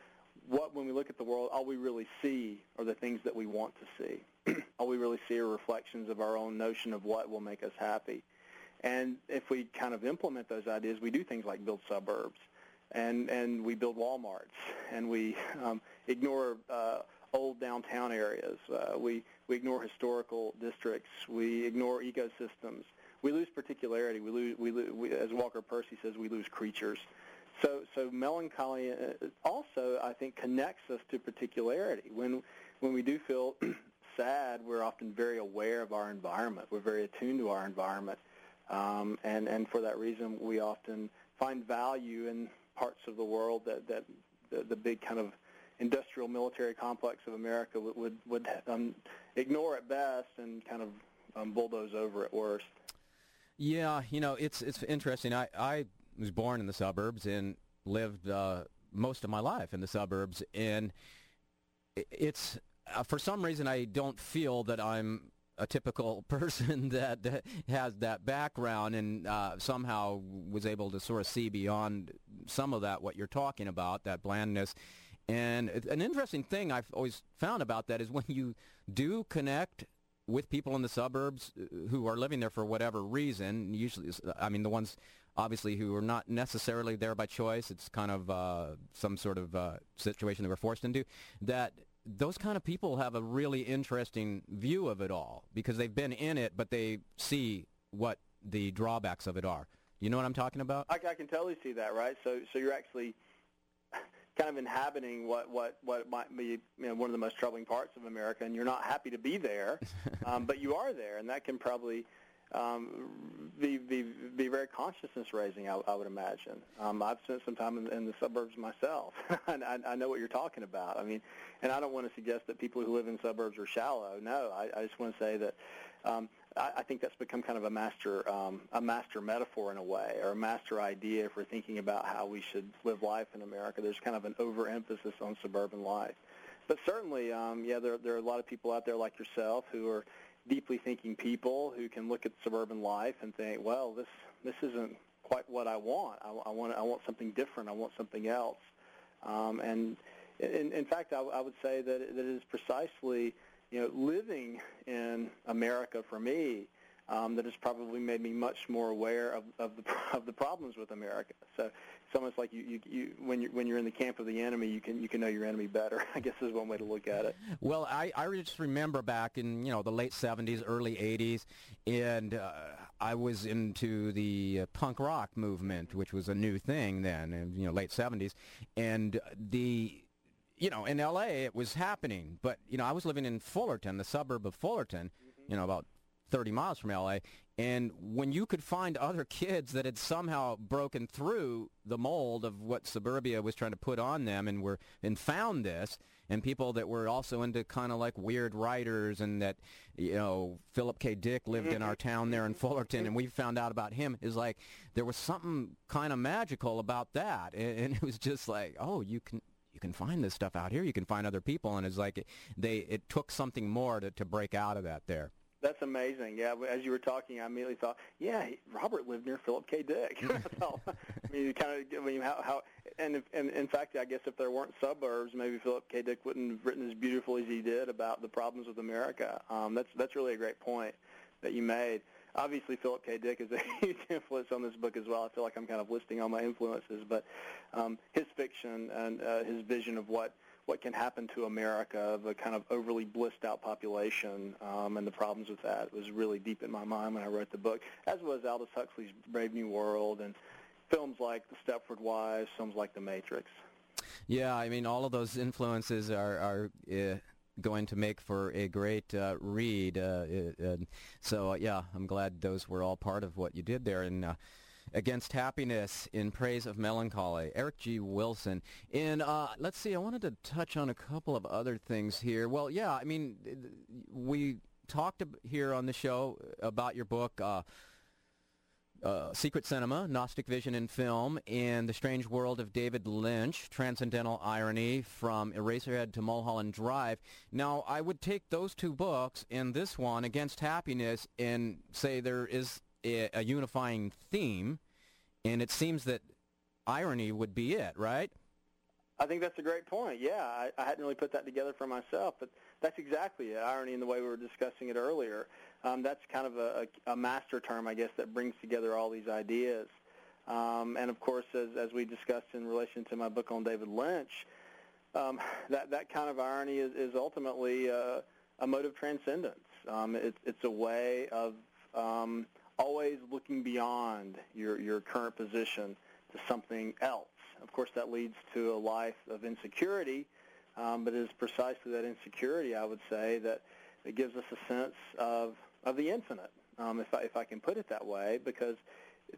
what when we look at the world, all we really see are the things that we want to see. all we really see are reflections of our own notion of what will make us happy. And if we kind of implement those ideas, we do things like build suburbs, and and we build WalMarts, and we um, ignore uh, old downtown areas. Uh, we we ignore historical districts. We ignore ecosystems. We lose particularity. We lose, we, we as Walker Percy says, we lose creatures. So, so melancholy uh, also, I think, connects us to particularity. When, when we do feel sad, we're often very aware of our environment. We're very attuned to our environment. Um, and, and for that reason, we often find value in parts of the world that, that the, the big kind of industrial military complex of America would, would, would um, ignore at best and kind of um, bulldoze over at worst. Yeah, you know, it's it's interesting. I, I was born in the suburbs and lived uh, most of my life in the suburbs, and it's uh, for some reason I don't feel that I'm a typical person that, has that background and uh, somehow was able to sort of see beyond some of that what you're talking about that blandness. And an interesting thing I've always found about that is when you do connect with people in the suburbs uh, who are living there for whatever reason, usually, I mean, the ones obviously who are not necessarily there by choice, it's kind of uh, some sort of uh, situation they were forced into, that those kind of people have a really interesting view of it all because they've been in it, but they see what the drawbacks of it are. You know what I'm talking about? I, I can totally see that, right? So, so you're actually kind of inhabiting what what what might be you know, one of the most troubling parts of America, and you're not happy to be there, um, but you are there, and that can probably um, be, be be consciousness raising. I, I would imagine. Um, I've spent some time in, in the suburbs myself, and I, I know what you're talking about. I mean, and I don't want to suggest that people who live in suburbs are shallow. No, I, I just want to say that um, I, I think that's become kind of a master um, a master metaphor in a way, or a master idea we're thinking about how we should live life in America. There's kind of an overemphasis on suburban life. But certainly, um, yeah, there, there are a lot of people out there like yourself who are deeply thinking people who can look at suburban life and think, well, this this isn't quite what I want. I, I want I want something different. I want something else. Um, and in, in fact, I, I would say that, that it is precisely you know living in America for me um, that has probably made me much more aware of, of the of the problems with America. So it's almost like you, you, you when you when you're in the camp of the enemy, you can you can know your enemy better. I guess is one way to look at it. Well, I I just remember back in you know the late '70s, early '80s, and uh, I was into the uh, punk rock movement, which was a new thing then, in you know late '70s, and the you know, in L.A. it was happening, but you know, I was living in Fullerton, the suburb of Fullerton, mm-hmm. you know, about 30 miles from LA. And when you could find other kids that had somehow broken through the mold of what suburbia was trying to put on them and were and found this, and people that were also into kind of like weird writers and that, you know, Philip K. Dick lived in our town there in Fullerton and we found out about him is like there was something kind of magical about that. And, it was just like, oh, you can you can find this stuff out here. You can find other people, and it's like they it took something more to to break out of that there. That's amazing. Yeah, as you were talking, I immediately thought, yeah, Robert lived near Philip K. Dick. I mean, kind of, I mean, how, how, and, if, and in fact, I guess if there weren't suburbs, maybe Philip K. Dick wouldn't have written as beautifully as he did about the problems with America. Um, that's that's really a great point that you made. Obviously, Philip K. Dick is a huge influence on this book as well. I feel like I'm kind of listing all my influences, but um, his fiction and uh, his vision of what what can happen to America, the kind of overly blissed out population, um, and the problems with that was really deep in my mind when I wrote the book, as was Aldous Huxley's Brave New World and films like The Stepford Wives, films like The Matrix. Yeah, I mean, all of those influences are are uh, going to make for a great uh, read. Uh, uh so yeah, I'm glad those were all part of what you did there. And uh, against happiness in praise of melancholy, Eric G. Wilson. And let's see, I wanted to touch on a couple of other things here. Well, yeah, I mean, we talked here on the show about your book uh, Secret Cinema, Gnostic Vision in Film, and The Strange World of David Lynch, Transcendental Irony from Eraserhead to Mulholland Drive. Now, I would take those two books and this one, Against Happiness, and say there is a, unifying theme, and it seems that irony would be it, right? I think that's a great point. Yeah, I, I hadn't really put that together for myself, but that's exactly it. Irony in the way we were discussing it earlier. Um, that's kind of a, a, master term, I guess, that brings together all these ideas. Um, and of course, as, as we discussed in relation to my book on David Lynch, um, that that kind of irony is, is ultimately uh, a mode of transcendence. Um, it, it's a way of um, always looking beyond your your current position to something else. Of course, that leads to a life of insecurity, um, but it is precisely that insecurity, I would say, that it gives us a sense of of the infinite, um, if, I, if I can put it that way, because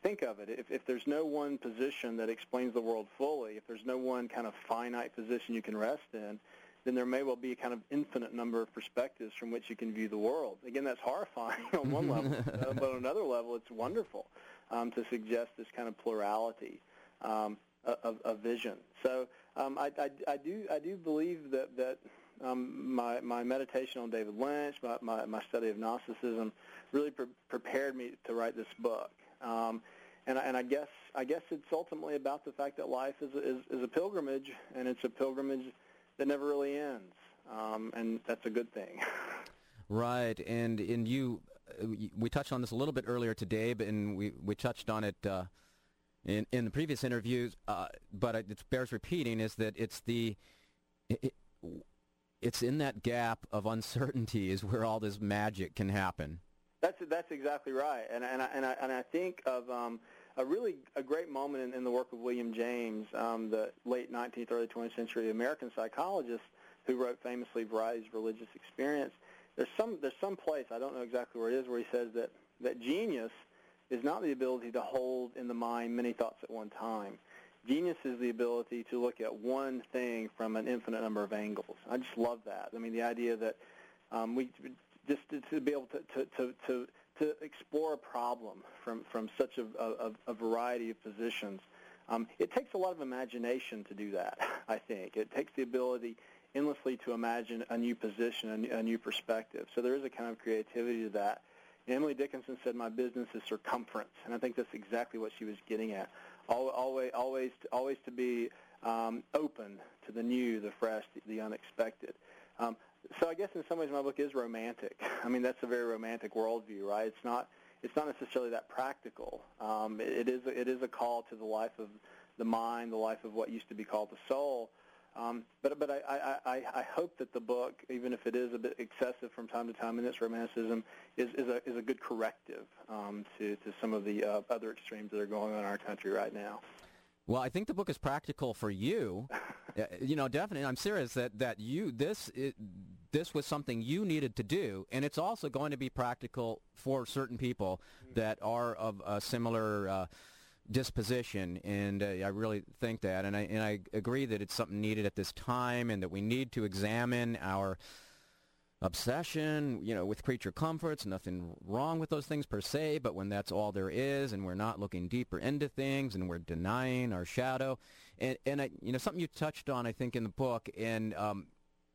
think of it, if, if there's no one position that explains the world fully, if there's no one kind of finite position you can rest in, then there may well be a kind of infinite number of perspectives from which you can view the world. Again, that's horrifying on one level, uh, but on another level, it's wonderful um, to suggest this kind of plurality um, of, of vision. So um, I, I, I do I do believe that that um, my, my meditation on David Lynch, my, my, my study of Gnosticism, really pre- prepared me to write this book. Um, and, and I guess I guess it's ultimately about the fact that life is, is, is a pilgrimage, and it's a pilgrimage that never really ends, um, and that's a good thing. right, and and you, we touched on this a little bit earlier today, but and we we touched on it. Uh, in, in the previous interviews, uh, but it bears repeating, is that it's the it, it's in that gap of uncertainty is where all this magic can happen. That's that's exactly right, and and I, and I, and I think of um, a really a great moment in, in the work of William James, um, the late 19th, early 20th century American psychologist who wrote famously Varieties Religious Experience. There's some there's some place I don't know exactly where it is where he says that that genius is not the ability to hold in the mind many thoughts at one time. Genius is the ability to look at one thing from an infinite number of angles. I just love that. I mean, the idea that um, we just to, to be able to, to, to, to, to explore a problem from, from such a, a, a variety of positions. Um, it takes a lot of imagination to do that, I think. It takes the ability endlessly to imagine a new position, a new, a new perspective. So there is a kind of creativity to that. Emily Dickinson said, my business is circumference, and I think that's exactly what she was getting at always, always, always to be um, open to the new, the fresh, the, the unexpected. Um, so I guess in some ways my book is romantic. I mean, that's a very romantic worldview, right? It's not, it's not necessarily that practical. Um, it, it is, it is a call to the life of the mind, the life of what used to be called the soul, um, but but I, I, I, I hope that the book, even if it is a bit excessive from time to time in its romanticism, is, is, a, is a good corrective um, to, to some of the uh, other extremes that are going on in our country right now. Well, I think the book is practical for you. Uh, you know, definitely. I'm serious that, that you this it, this was something you needed to do, and it's also going to be practical for certain people that are of a similar. Uh, disposition, and uh, I really think that, and I and I agree that it's something needed at this time, and that we need to examine our obsession, you know, with creature comforts. Nothing wrong with those things per se, but when that's all there is, and we're not looking deeper into things, and we're denying our shadow, and and I, you know, something you touched on, I think, in the book, and um,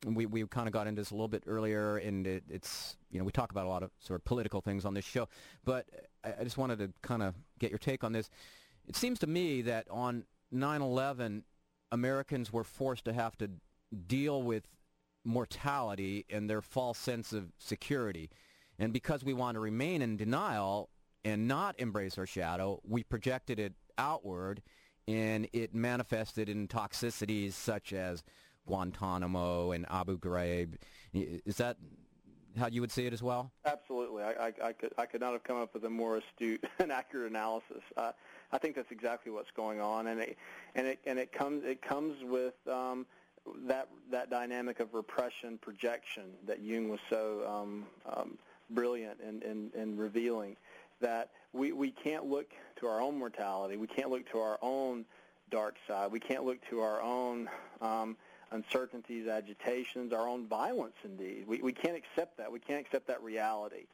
we we kind of got into this a little bit earlier, and it, it's you know we talk about a lot of sort of political things on this show, but I, I just wanted to kind of get your take on this. It seems to me that on 9/11, Americans were forced to have to deal with mortality and their false sense of security. And because we want to remain in denial and not embrace our shadow, we projected it outward and it manifested in toxicities such as Guantanamo and Abu Ghraib. Is that how you would see it as well? Absolutely. I, I, I could I could not have come up with a more astute and accurate analysis. Uh, I think that's exactly what's going on, and it and it and it comes it comes with um, that that dynamic of repression projection that Jung was so um, um, brilliant in, in, in revealing. That we, we can't look to our own mortality. We can't look to our own dark side. We can't look to our own um, uncertainties, agitations, our own violence indeed. We, we can't accept that. We can't accept that reality.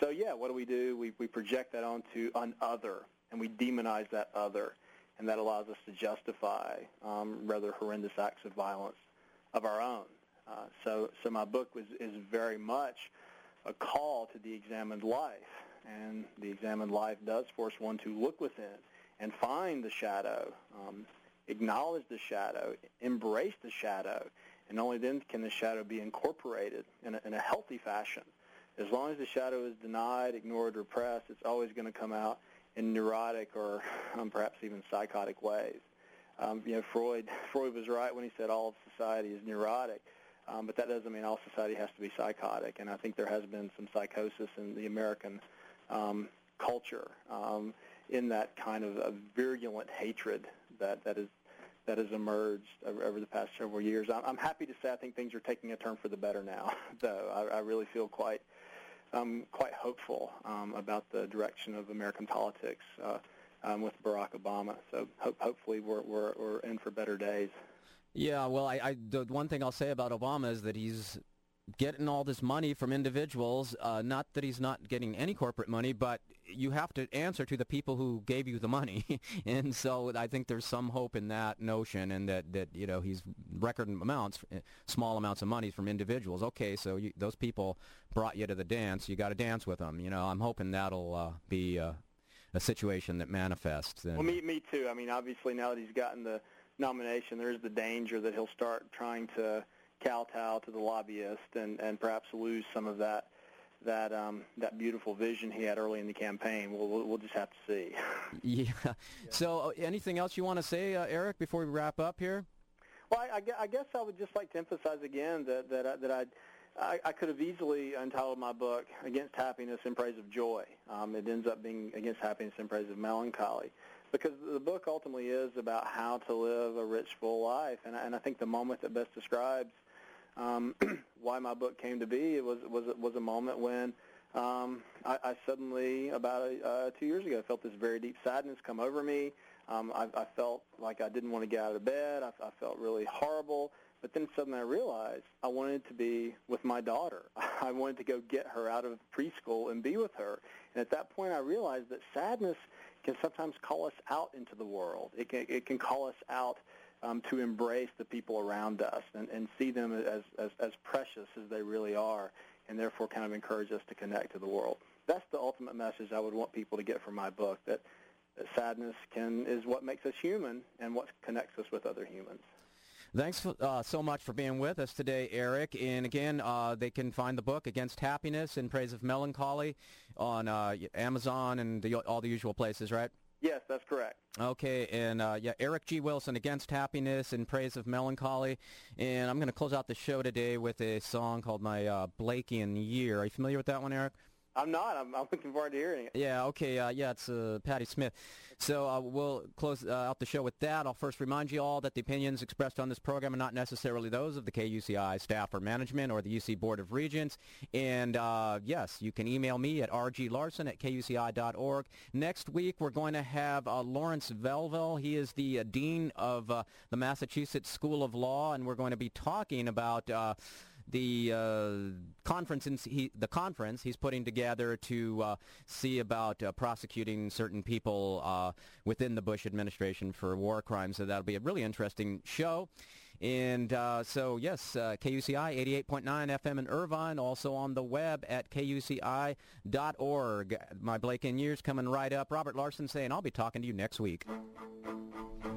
So yeah, what do we do? We, we project that onto an other, and we demonize that other, and that allows us to justify um, rather horrendous acts of violence of our own. Uh, so, so my book was, is very much a call to the examined life, and the examined life does force one to look within and find the shadow, um, acknowledge the shadow, embrace the shadow, and only then can the shadow be incorporated in a, in a healthy fashion. As long as the shadow is denied, ignored, repressed, it's always going to come out in neurotic or um, perhaps even psychotic ways. Um, you know, Freud Freud was right when he said all of society is neurotic, um, but that doesn't mean all society has to be psychotic. And I think there has been some psychosis in the American um, culture um, in that kind of a virulent hatred that that is that has emerged over the past several years. I'm happy to say I think things are taking a turn for the better now, though. I, I really feel quite um, quite hopeful um, about the direction of American politics uh, um, with Barack Obama. So ho- hopefully we're, we're, we're in for better days. Yeah, well, I, I, the one thing I'll say about Obama is that he's getting all this money from individuals. Uh, not that he's not getting any corporate money, but you have to answer to the people who gave you the money, and so I think there's some hope in that notion, and that that you know he's record amounts, eh, small amounts of money from individuals. Okay, so you, those people brought you to the dance. You got to dance with them. You know, I'm hoping that'll uh, be uh, a situation that manifests. And, well, me, me too. I mean, obviously now that he's gotten the nomination, there's the danger that he'll start trying to kowtow to the lobbyist and, and perhaps lose some of that that um, that beautiful vision he had early in the campaign. We'll, we'll, we'll just have to see. yeah. yeah. So, uh, anything else you want to say, uh, Eric, before we wrap up here? Well, I, I, guess I would just like to emphasize again that that I, that I'd, I, I could have easily entitled my book "Against Happiness in Praise of Joy." Um, it ends up being "Against Happiness in Praise of Melancholy." because the book ultimately is about how to live a rich, full life, and I, and I think the moment that best describes um, why my book came to be it was was was a moment when um, I, I suddenly about a, uh, two years ago felt this very deep sadness come over me. Um, I, I felt like I didn't want to get out of bed. I, I felt really horrible. But then suddenly I realized I wanted to be with my daughter. I wanted to go get her out of preschool and be with her. And at that point I realized that sadness can sometimes call us out into the world. It can, it can call us out um, to embrace the people around us and, and see them as, as, as precious as they really are, and therefore kind of encourage us to connect to the world. That's the ultimate message I would want people to get from my book, that, that sadness can is what makes us human and what connects us with other humans. Thanks uh, so much for being with us today, Eric. And again, uh, they can find the book Against Happiness in Praise of Melancholy on uh, Amazon and the, all the usual places, right? Yes, that's correct. Okay, and uh, yeah, Eric G. Wilson, Against Happiness in Praise of Melancholy. And I'm going to close out the show today with a song called My uh, Blakean Year. Are you familiar with that one, Eric? I'm not. I'm, I'm looking forward to hearing it. Yeah, okay. Uh, yeah, it's uh, Patti Smith. So uh, we'll close uh, out the show with that. I'll first remind you all that the opinions expressed on this program are not necessarily those of the KUCI staff or management or the UC Board of Regents. And uh, yes, you can email me at rglarson at kuci.org. Next week, we're going to have uh, Lawrence Velvel. He is the Dean of the Massachusetts School of Law, and we're going to be talking about the uh, conference in, he, the conference he's putting together to uh, see about uh, prosecuting certain people uh, within the Bush administration for war crimes. So that'll be a really interesting show. And uh, so, yes, uh, KUCI 88.9 FM in Irvine, also on the web at kuci.org. My Blakean Years coming right up. Robert Larson saying I'll be talking to you next week.